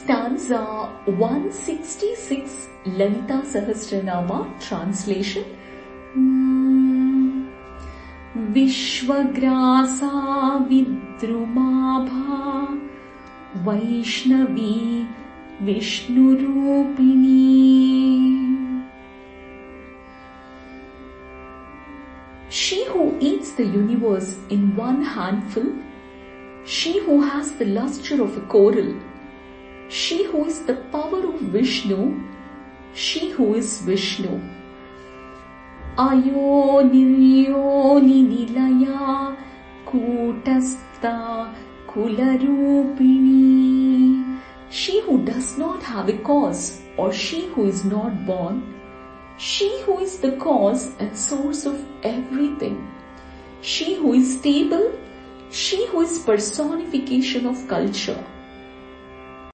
stanza 166 Lalita Sahasranama translation विश्वग्रासा विद्रुमाभा Vaishnavi विष्णुरूपिणी She who eats the universe in one handful, she who has the lustre of a coral, she who is the power of Vishnu, she who is Vishnu. Nilaya kutastha kularupini. She who does not have a cause or she who is not born, she who is the cause and source of everything. She who is stable, she who is personification of culture